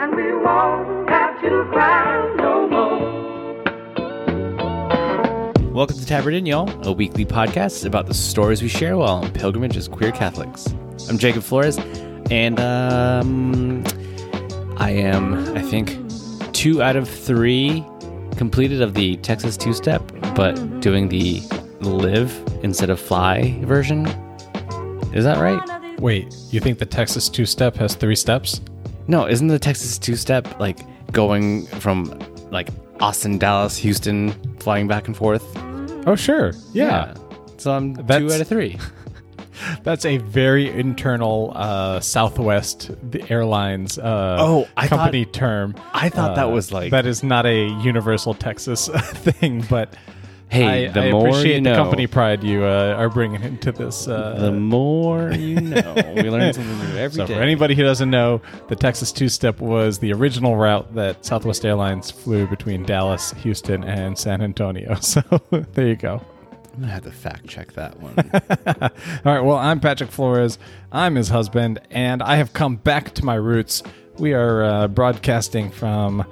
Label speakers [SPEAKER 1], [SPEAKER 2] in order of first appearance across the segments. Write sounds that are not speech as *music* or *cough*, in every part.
[SPEAKER 1] and we won't have to cry no more.
[SPEAKER 2] Welcome to Tabard Inn, y'all, a weekly podcast about the stories we share while on pilgrimage as queer Catholics. I'm Jacob Flores, and um, I am, I think, two out of three completed of the Texas two step, but doing the live instead of fly version. Is that right?
[SPEAKER 3] Wait, you think the Texas two step has three steps?
[SPEAKER 2] No, isn't the Texas two step like going from like Austin, Dallas, Houston, flying back and forth?
[SPEAKER 3] Oh, sure. Yeah.
[SPEAKER 2] So I'm two out of three. *laughs*
[SPEAKER 3] That's a very internal uh, Southwest airlines uh,
[SPEAKER 2] Oh, I
[SPEAKER 3] company term.
[SPEAKER 2] I thought that
[SPEAKER 3] Uh,
[SPEAKER 2] was like
[SPEAKER 3] that is not a universal Texas *laughs* thing, but
[SPEAKER 2] Hey,
[SPEAKER 3] I,
[SPEAKER 2] the
[SPEAKER 3] I
[SPEAKER 2] more
[SPEAKER 3] appreciate
[SPEAKER 2] you
[SPEAKER 3] the
[SPEAKER 2] know.
[SPEAKER 3] company pride you uh, are bringing into this. Uh,
[SPEAKER 2] The more you *laughs* know. we learn something new every
[SPEAKER 3] so
[SPEAKER 2] day.
[SPEAKER 3] for anybody who doesn't know, the Texas two step was the original route that Southwest Airlines flew between Dallas, Houston, and San Antonio. *laughs* So there you go.
[SPEAKER 2] I'm gonna have to fact check that one. *laughs*
[SPEAKER 3] All right. Well, I'm Patrick Flores. I'm his husband, and I have come back to my roots. We are uh, broadcasting from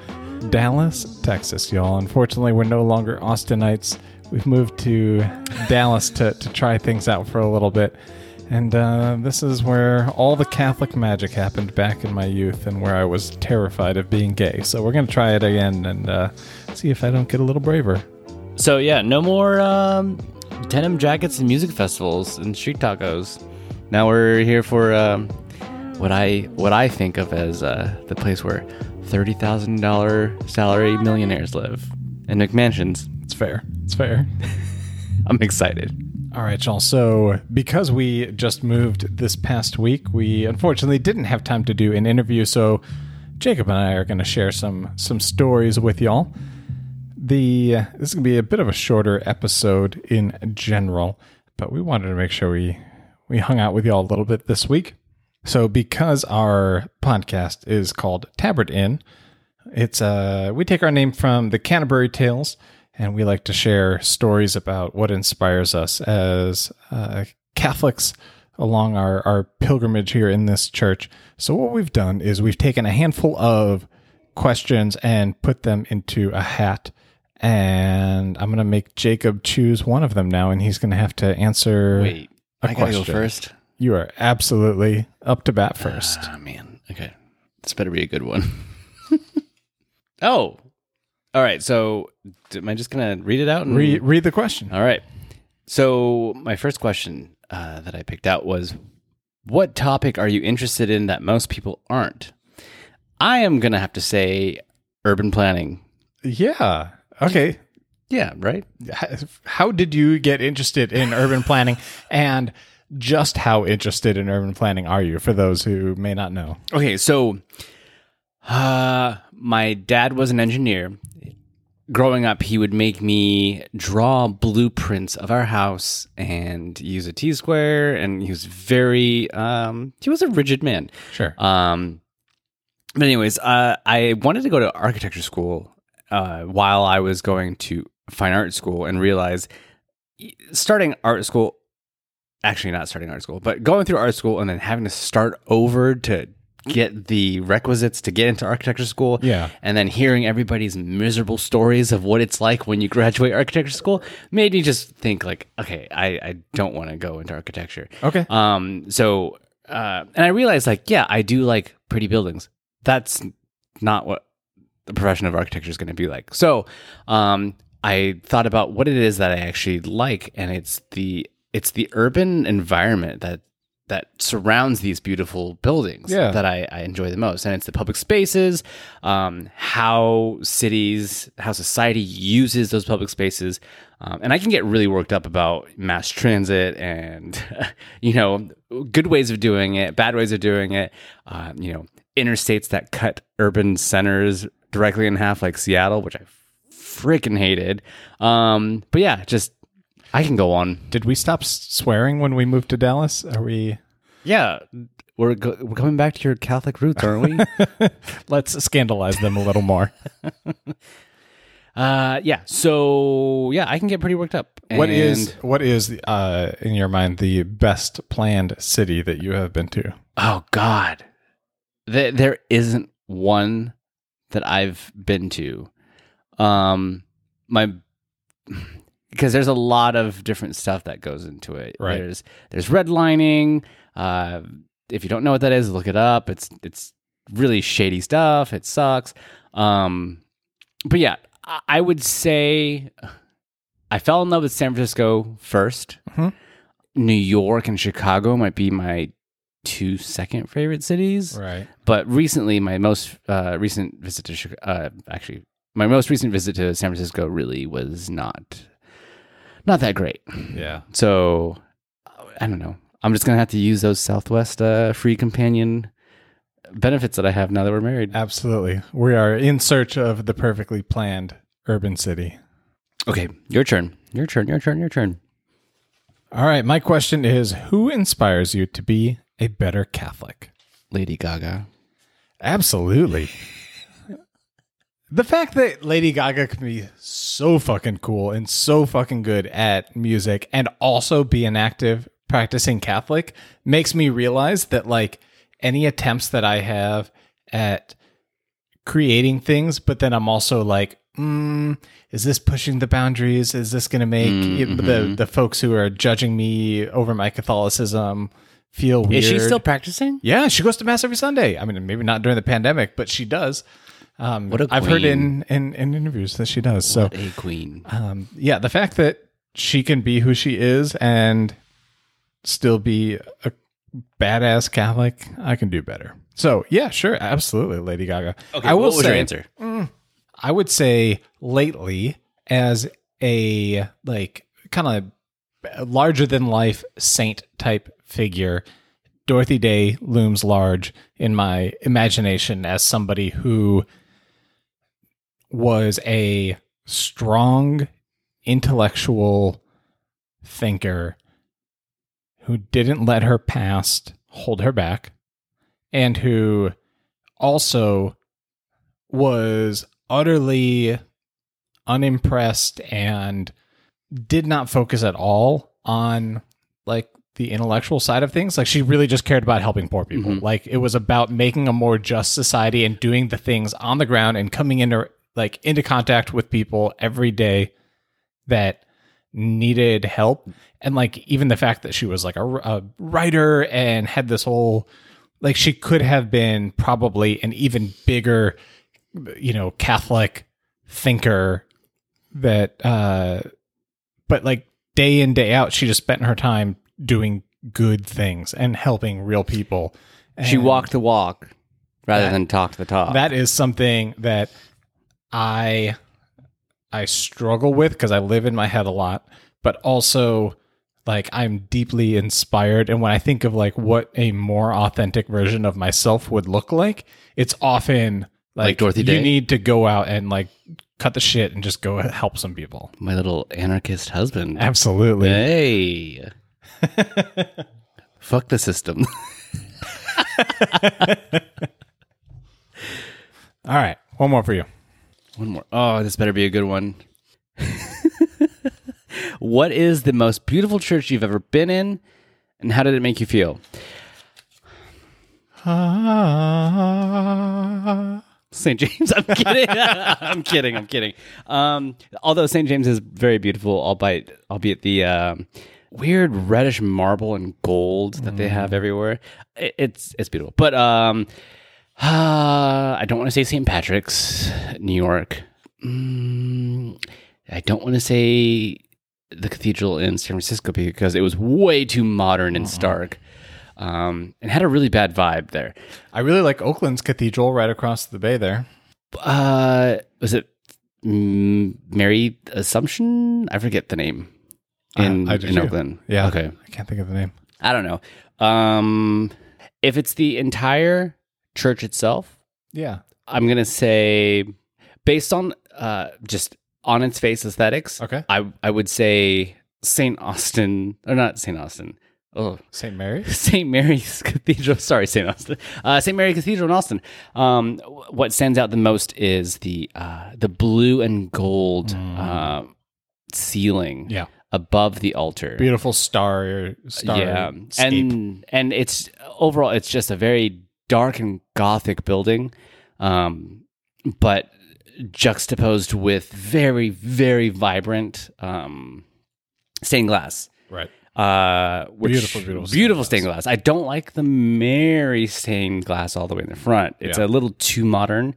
[SPEAKER 3] Dallas, Texas, y'all. Unfortunately, we're no longer Austinites. We've moved to Dallas to, to try things out for a little bit. And uh, this is where all the Catholic magic happened back in my youth and where I was terrified of being gay. So we're going to try it again and uh, see if I don't get a little braver.
[SPEAKER 2] so yeah, no more um, denim jackets and music festivals and street tacos. Now we're here for um, what I what I think of as uh, the place where thirty thousand dollar salary millionaires live in McMansions.
[SPEAKER 3] It's fair. It's fair. *laughs*
[SPEAKER 2] I'm excited.
[SPEAKER 3] All right, y'all. So, because we just moved this past week, we unfortunately didn't have time to do an interview. So, Jacob and I are going to share some some stories with y'all. The this is going to be a bit of a shorter episode in general, but we wanted to make sure we we hung out with y'all a little bit this week. So, because our podcast is called Tabard Inn, it's uh we take our name from the Canterbury Tales, and we like to share stories about what inspires us as uh, Catholics along our our pilgrimage here in this church. So what we've done is we've taken a handful of questions and put them into a hat. And I'm going to make Jacob choose one of them now, and he's going to have to answer.
[SPEAKER 2] Wait,
[SPEAKER 3] a
[SPEAKER 2] I gotta go
[SPEAKER 3] question.
[SPEAKER 2] first.
[SPEAKER 3] You are absolutely up to bat first.
[SPEAKER 2] Oh man. Okay. This better be a good one. *laughs* oh. All right. So am I just gonna read it out? And...
[SPEAKER 3] Read, read the question.
[SPEAKER 2] All right. So my first question uh, that I picked out was, "What topic are you interested in that most people aren't?" I am gonna have to say urban planning.
[SPEAKER 3] Yeah. Okay.
[SPEAKER 2] Yeah. Right.
[SPEAKER 3] how did you get interested in urban planning and just how interested in urban planning are you for those who may not know
[SPEAKER 2] Okay, so uh my dad was an engineer. Growing up, he would make me draw blueprints of our house and use a T square and he was very um he was a rigid man.
[SPEAKER 3] sure
[SPEAKER 2] Um but anyways, uh I wanted to go to architecture school uh while I was going to fine art school and realized starting art school actually not starting art school, but going through art school and then having to start over to get the requisites to get into architecture school.
[SPEAKER 3] Yeah.
[SPEAKER 2] And then hearing everybody's miserable stories of what it's like when you graduate architecture school made me just think like, okay, I, I don't want to go into architecture.
[SPEAKER 3] okay
[SPEAKER 2] Um, so, uh, and I realized like, yeah, I do like pretty buildings. That's not what the profession of architecture is going to be like. So, um, I thought about what it is that I actually like, and it's the it's the urban environment that that surrounds these beautiful buildings
[SPEAKER 3] Yeah.
[SPEAKER 2] that I, I enjoy the most, and it's the public spaces, um, how cities, how society uses those public spaces, um, and I can get really worked up about mass transit and *laughs* you know good ways of doing it, bad ways of doing it, uh, you know interstates that cut urban centers directly in half, like Seattle, which I freaking hated. Um, but yeah, just I can go on.
[SPEAKER 3] did we stop swearing when we moved to dallas are we
[SPEAKER 2] Yeah, we're go- we're coming back to your Catholic roots, aren't we? *laughs*
[SPEAKER 3] let's scandalize them a little more *laughs*
[SPEAKER 2] uh, yeah. So yeah, I can get pretty worked up.
[SPEAKER 3] what is what is uh in your mind the best planned city that you have been to
[SPEAKER 2] Oh God, there, there isn't one that I've been to. Um, my because there's a lot of different stuff that goes into it.
[SPEAKER 3] Right.
[SPEAKER 2] There's there's redlining. Uh, if you don't know what that is, look it up. It's it's really shady stuff. It sucks. Um, but yeah, I, I would say I fell in love with San Francisco 1st
[SPEAKER 3] Mhm.
[SPEAKER 2] New York and Chicago might be my two second favorite cities.
[SPEAKER 3] Right.
[SPEAKER 2] But recently, my most uh, recent visit to Chicago, uh, actually, my most recent visit to San Francisco really was not not that great.
[SPEAKER 3] Yeah.
[SPEAKER 2] So I don't know. I'm just gonna have to use those Southwest uh, free companion benefits that I have now that we're married.
[SPEAKER 3] Absolutely. We are in search of the perfectly planned urban city.
[SPEAKER 2] Okay, your turn. Your turn. Your turn. Your turn.
[SPEAKER 3] All right. My question is Who inspires you to be a better Catholic?
[SPEAKER 2] Lady Gaga.
[SPEAKER 3] Absolutely. The fact that Lady Gaga can be so fucking cool and so fucking good at music and also be an active practicing Catholic makes me realize that like any attempts that I have at creating things, but then I'm also like, mm, is this pushing the boundaries? Is this going to make the the folks who are judging me over my Catholicism feel weird?
[SPEAKER 2] Is she still practicing?
[SPEAKER 3] Yeah, she goes to mass every Sunday. I mean, maybe not during the pandemic, but she does. Um,
[SPEAKER 2] What a
[SPEAKER 3] I've heard in, in in interviews that she does. So,
[SPEAKER 2] What a queen.
[SPEAKER 3] um, yeah, the fact that she can be who she is and still be a badass Catholic, I can do better. So, yeah, sure, absolutely, Lady Gaga.
[SPEAKER 2] Okay,
[SPEAKER 3] I will
[SPEAKER 2] what was
[SPEAKER 3] say,
[SPEAKER 2] your answer?
[SPEAKER 3] I would say lately as a like kind of larger than life saint type figure, Dorothy Day looms large in my imagination as somebody who was a strong intellectual thinker who didn't let her past hold her back and who also was utterly unimpressed and did not focus at all on like the intellectual side of things. Like she really just cared about helping poor people. Mm-hmm. Like it was about making a more just society and doing the things on the ground and coming into like into contact with people every day that needed help and like even the fact that she was like a, a writer and had this whole like she could have been probably an even bigger you know catholic thinker that uh but like day in day out she just spent her time doing good things and helping real people
[SPEAKER 2] She walked the walk rather
[SPEAKER 3] That-
[SPEAKER 2] than talk the talk.
[SPEAKER 3] that is something that i i struggle with because i live in my head a lot but also like i'm deeply inspired and when i think of like what a more authentic version of myself would look like it's often like,
[SPEAKER 2] Like Dorothy
[SPEAKER 3] you
[SPEAKER 2] Day?
[SPEAKER 3] need to go out and like cut the shit and just go help some people
[SPEAKER 2] My little anarchist husband.
[SPEAKER 3] absolutely
[SPEAKER 2] Hey. *laughs* Fuck the system. *laughs*
[SPEAKER 3] all right one more for you
[SPEAKER 2] one more. Oh, this better be a good one. *laughs* what is the most beautiful church you've ever been in, and how did it make you feel? *laughs* St. James. *laughs* I'm kidding. I'm kidding. I'm kidding. Um, although St. James is very beautiful, albeit albeit the um, weird reddish marble and gold that they have everywhere. It, it's it's beautiful. But um, uh, *sighs* I don't want to say St. Patrick's, New York. Mm, I don't want to say the cathedral in San Francisco because it was way too modern and stark. Um, and had a really bad vibe there.
[SPEAKER 3] i really like oakland's cathedral right across the bay there
[SPEAKER 2] uh was it Mary Assumption? I forget the name in in
[SPEAKER 3] too.
[SPEAKER 2] Oakland.
[SPEAKER 3] yeah
[SPEAKER 2] Okay.
[SPEAKER 3] i can't think of the name
[SPEAKER 2] I don't know. Um if it's the entire church itself,
[SPEAKER 3] yeah
[SPEAKER 2] I'm going to say based on uh just on its face aesthetics,
[SPEAKER 3] okay
[SPEAKER 2] I I would say St. Austin or not St. Austin. Oh,
[SPEAKER 3] st mary *laughs*
[SPEAKER 2] St. Mary's Cathedral. *laughs* Sorry, St. Austin. Uh, St. Mary Cathedral in Austin. Um, wh- what stands out the most is the uh, the blue and gold uh, ceiling
[SPEAKER 3] Mm. yeah
[SPEAKER 2] above the altar.
[SPEAKER 3] beautiful star star
[SPEAKER 2] yeah, and and it's overall it's just a very dark and gothic building. um, but juxtaposed with very very vibrant um, stained glass.
[SPEAKER 3] Right.
[SPEAKER 2] Uh, which,
[SPEAKER 3] Beautiful, beautiful stained
[SPEAKER 2] beautiful stained glass. I don't like the Mary stained glass all the way in the front. It's
[SPEAKER 3] Yeah.
[SPEAKER 2] a little too modern.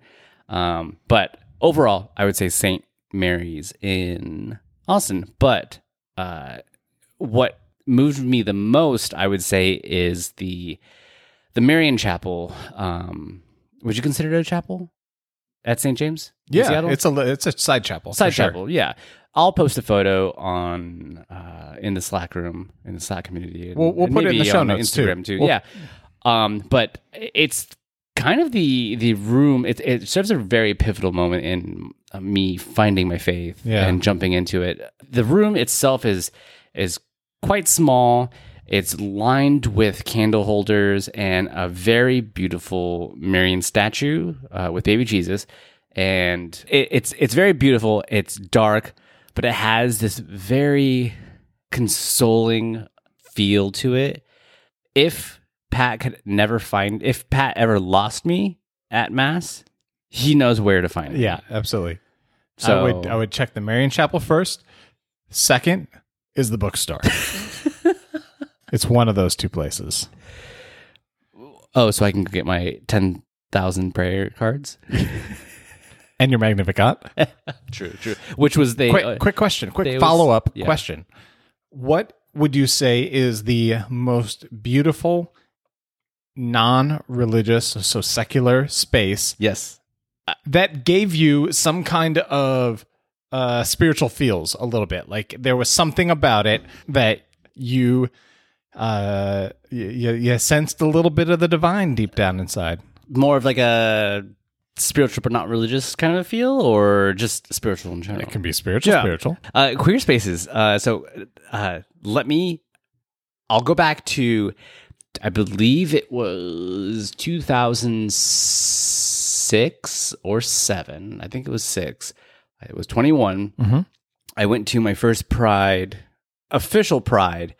[SPEAKER 2] Um, but overall, I would say Saint Mary's in Austin. But uh, what moved me the most, I would say, is the the Marian Chapel. Um, would you consider it a chapel at St. James? in
[SPEAKER 3] Yeah,
[SPEAKER 2] Seattle?
[SPEAKER 3] it's a it's a side chapel.
[SPEAKER 2] Side
[SPEAKER 3] sure.
[SPEAKER 2] chapel, yeah. I'll post a photo on uh, in the Slack room in the Slack community. and-
[SPEAKER 3] We'll- we'll
[SPEAKER 2] and
[SPEAKER 3] put it in the show
[SPEAKER 2] on
[SPEAKER 3] notes, too.
[SPEAKER 2] Instagram too.
[SPEAKER 3] We'll-
[SPEAKER 2] yeah, um, but it's kind of the the room. It, it serves a very pivotal moment in uh, me finding my faith
[SPEAKER 3] Yeah.
[SPEAKER 2] and jumping into it. The room itself is is quite small. It's lined with candle holders and a very beautiful Marian statue uh, with baby Jesus, and it, it's it's very beautiful. It's dark, but it has this very consoling feel to it. If Pat could never find, if Pat ever lost me at mass, he knows where to find it.
[SPEAKER 3] Yeah, absolutely.
[SPEAKER 2] So
[SPEAKER 3] I would I would check the Marian Chapel first. Second is the bookstore. *laughs* it's one of those two places.
[SPEAKER 2] oh, so I can get my ten thousand prayer cards. *laughs*
[SPEAKER 3] And your Magnificat. *laughs*
[SPEAKER 2] True, true. Which was they
[SPEAKER 3] quick,
[SPEAKER 2] uh,
[SPEAKER 3] quick question. Quick
[SPEAKER 2] was-
[SPEAKER 3] follow up
[SPEAKER 2] yeah.
[SPEAKER 3] question. What would you say is the most beautiful, non religious, so secular space
[SPEAKER 2] yes.
[SPEAKER 3] that gave you some kind of uh, spiritual feels a little bit? Like there was something about it that you. Uh, you, you sensed a little bit of the divine deep down inside.
[SPEAKER 2] More of like a spiritual but not religious kind of a feel, or just spiritual in general.
[SPEAKER 3] It can be spiritual,
[SPEAKER 2] Yeah.
[SPEAKER 3] spiritual.
[SPEAKER 2] Uh, queer spaces. Uh, so uh, let me. I'll go back to. I believe it was 2006 or seven. I think it was six. It was 21.
[SPEAKER 3] Mhm.
[SPEAKER 2] I went to my first Pride, official Pride,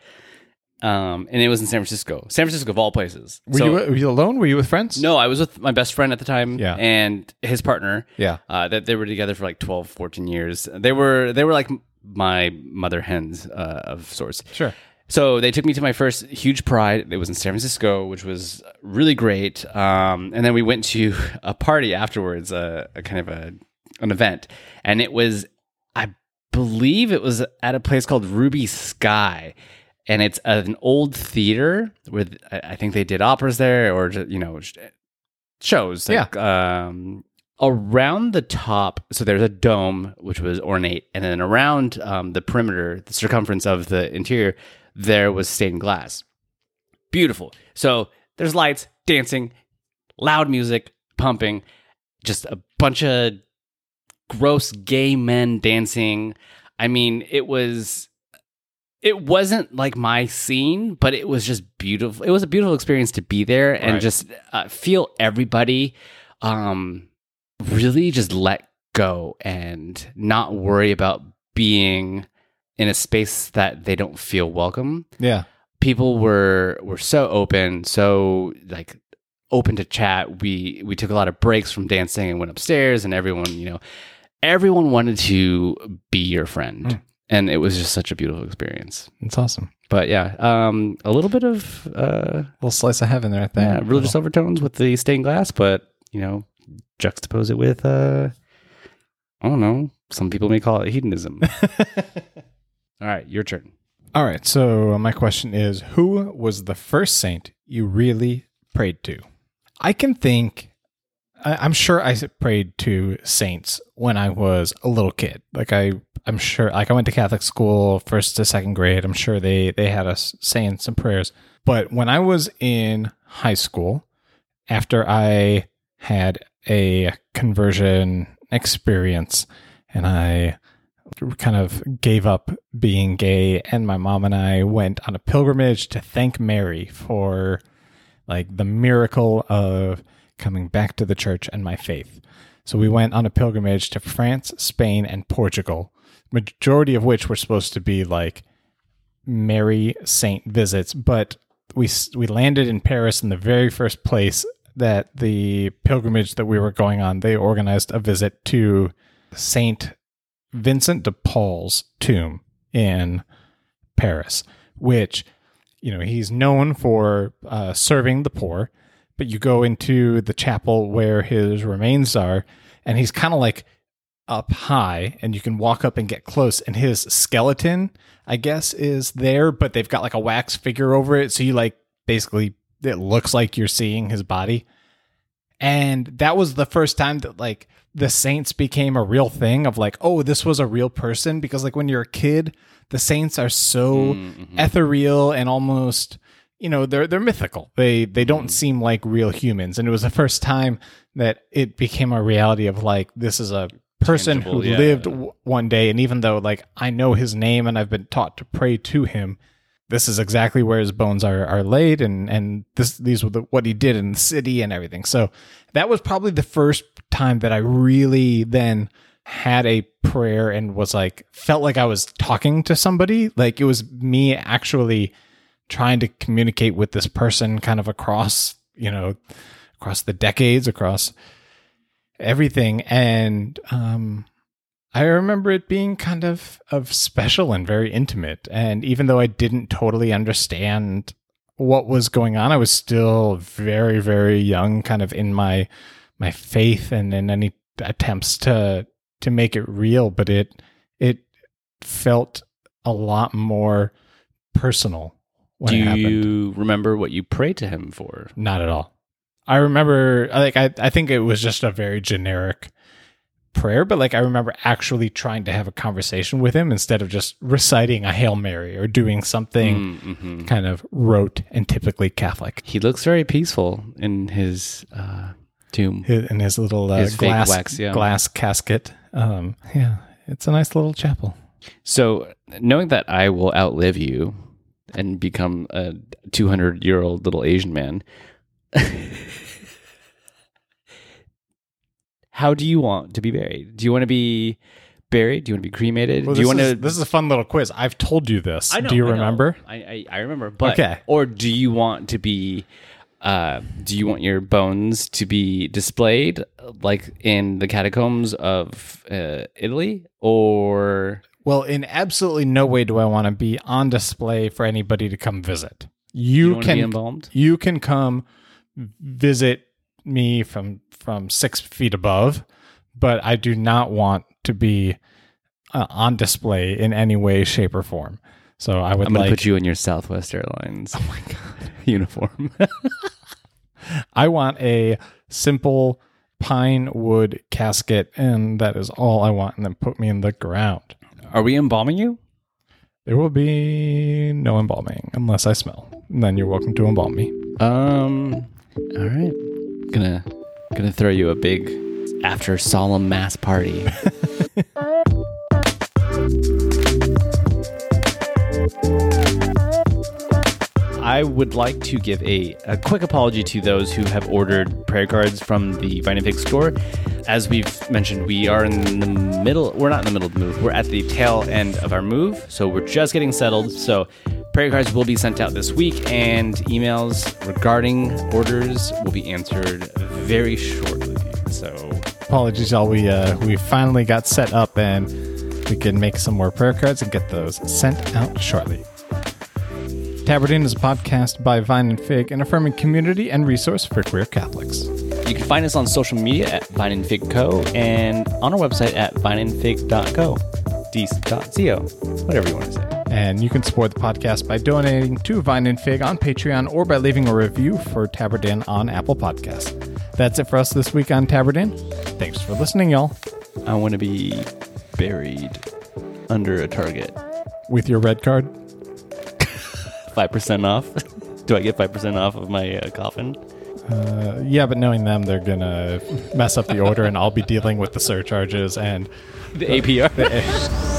[SPEAKER 2] um, and it was in San Francisco. San Francisco of all places.
[SPEAKER 3] Were,
[SPEAKER 2] So-
[SPEAKER 3] you, were you alone? Were you with friends?
[SPEAKER 2] no, I was with my best friend at the time
[SPEAKER 3] Yeah.
[SPEAKER 2] and his partner.
[SPEAKER 3] Yeah.
[SPEAKER 2] Uh, that they were together for like 12, 14 years. They were they were like my mother hens uh, of sorts.
[SPEAKER 3] Sure.
[SPEAKER 2] So they took me to my first huge pride. It was in San Francisco, which was really great. Um, and then we went to *laughs* a party afterwards, a, a kind of a an event, and it was, I believe, it was at a place called Ruby Skye, and it's an old theater with I think they did operas there or you know shows. Like, Um, around the top, so there's a dome which was ornate, and then around um, the perimeter, the circumference of the interior, there was stained glass. Beautiful. So there's lights, dancing, loud music, pumping, just a bunch of gross gay men dancing. I mean, it was it wasn't like my scene, but it was just beautiful. It was a beautiful experience to be there and
[SPEAKER 3] Right.
[SPEAKER 2] just uh, feel everybody um really just let go and not worry about being in a space that they don't feel welcome
[SPEAKER 3] Yeah.
[SPEAKER 2] people were were so open, so like open to chat. We we took a lot of breaks from dancing and went upstairs, and everyone, you know, everyone wanted to be your friend,
[SPEAKER 3] Mm.
[SPEAKER 2] And it was just such a beautiful experience.
[SPEAKER 3] It's awesome.
[SPEAKER 2] But yeah, um, a little bit of uh,
[SPEAKER 3] little slice of heaven there. I think.
[SPEAKER 2] yeah, religious overtones with the stained glass, but you know, juxtapose it with uh, I don't know. Some people may call it hedonism. *laughs* All right, your turn.
[SPEAKER 3] All right. So my question is, who was the first saint you really prayed to? I can think. I'm sure I prayed to saints when I was a little kid. Like I, I'm sure. Like I went to Catholic school, first to second grade. I'm sure they they had us saying some prayers. But when I was in high school, after I had a conversion experience, and I kind of gave up being gay and my mom and I went on a pilgrimage to thank Mary for like the miracle of coming back to the church and my faith. So we went on a pilgrimage to France, Spain and Portugal, majority of which were supposed to be like Mary saint visits, but we we landed in Paris in the very first place that the pilgrimage that we were going on, they organized a visit to Saint Vincent de Paul's tomb in Paris, which you know he's known for uh, serving the poor. But you go into the chapel where his remains are, and he's kind of like up high, and you can walk up and get close. And his skeleton, I guess, is there, but they've got like a wax figure over it, so you like basically it looks like you're seeing his body. And that was the first time that like the saints became a real thing of like, oh, this was a real person. Because like when you're a kid, the saints are so mm-hmm. ethereal and almost, you know, they're they're mythical. They they don't mm. seem like real humans. And it was the first time that it became a reality of like this is a person
[SPEAKER 2] Tangible,
[SPEAKER 3] who
[SPEAKER 2] yeah.
[SPEAKER 3] lived w- one day. And even though like I know his name and I've been taught to pray to him, this is exactly where his bones are are laid and and this these were the, what he did in the city and everything so that was probably the first time that i really then had a prayer and was like felt like i was talking to somebody like it was me actually trying to communicate with this person kind of across you know across the decades across everything and um I remember it being kind of of special and very intimate. And even though I didn't totally understand what was going on, I was still very, very young, kind of in my my faith and in any attempts to to make it real. But it it felt a lot more personal
[SPEAKER 2] Do you remember what you prayed to him for?
[SPEAKER 3] Not at all. I remember like I, I think it was just a very generic prayer, but like I remember actually trying to have a conversation with him instead of just reciting a Hail Mary or doing something
[SPEAKER 2] Mm-hmm.
[SPEAKER 3] kind of rote and typically Catholic.
[SPEAKER 2] He looks very peaceful in his uh, tomb.
[SPEAKER 3] In his little uh,
[SPEAKER 2] His
[SPEAKER 3] glass
[SPEAKER 2] wax, yeah.
[SPEAKER 3] glass casket. Um, yeah, it's a nice little chapel.
[SPEAKER 2] So, knowing that I will outlive you and become a 200 year old little Asian man, *laughs* how do you want to be buried? Do you want to be buried? Do you want to be cremated?
[SPEAKER 3] Well,
[SPEAKER 2] do you want
[SPEAKER 3] is,
[SPEAKER 2] to?
[SPEAKER 3] this is a fun little quiz. I've told you this.
[SPEAKER 2] Know,
[SPEAKER 3] Do you
[SPEAKER 2] I
[SPEAKER 3] remember?
[SPEAKER 2] I, I I remember. But
[SPEAKER 3] Okay.
[SPEAKER 2] or do you want to be? Uh, do you want your bones to be displayed like in the catacombs of uh, Italy, or
[SPEAKER 3] Well, in absolutely no way do I want to be on display for anybody to come visit. You,
[SPEAKER 2] you
[SPEAKER 3] can
[SPEAKER 2] be embalmed?
[SPEAKER 3] you can come visit me from from six feet above, but I do not want to be uh, on display in any way, shape, or form. So I would
[SPEAKER 2] I'm gonna
[SPEAKER 3] like
[SPEAKER 2] put you in your Southwest Airlines. *laughs* Oh my god, *laughs* uniform. *laughs*
[SPEAKER 3] I want a simple pine wood casket, and that is all I want. And then put me in the ground.
[SPEAKER 2] Are we embalming you?
[SPEAKER 3] There will be no embalming unless I smell. And then you're welcome to embalm me.
[SPEAKER 2] Um. All right. Gonna gonna throw you a big after solemn mass party. *laughs* I would like to give a, a quick apology to those who have ordered prayer cards from the Vine and Fig store. As we've mentioned, we are in the middle, we're not in the middle of the move, we're at the tail end of our move, so we're just getting settled. So, prayer cards will be sent out this week, and emails regarding orders will be answered very shortly. So,
[SPEAKER 3] Apologies, y'all. We uh, we finally got set up, and we can make some more prayer cards and get those sent out shortly. Tabard Inn is a podcast by Vine and Fig, an affirming community and resource for queer Catholics.
[SPEAKER 2] You can find us on social media at Vine and Fig Co. and on our website at vineandfig.co. Deece.co. Whatever you want to say.
[SPEAKER 3] And you can support the podcast by donating to Vine and Fig on Patreon or by leaving a review for Tabard Inn on Apple Podcasts. That's it for us this week on Tabard Inn. Thanks for listening, y'all.
[SPEAKER 2] I want to be buried under a target.
[SPEAKER 3] With your red card, *laughs*
[SPEAKER 2] 5% off. *laughs* Do I get 5% off of my uh, coffin?
[SPEAKER 3] Uh, yeah, but knowing them, they're gonna mess up the order, and I'll be dealing with the surcharges and
[SPEAKER 2] The APR.
[SPEAKER 3] the,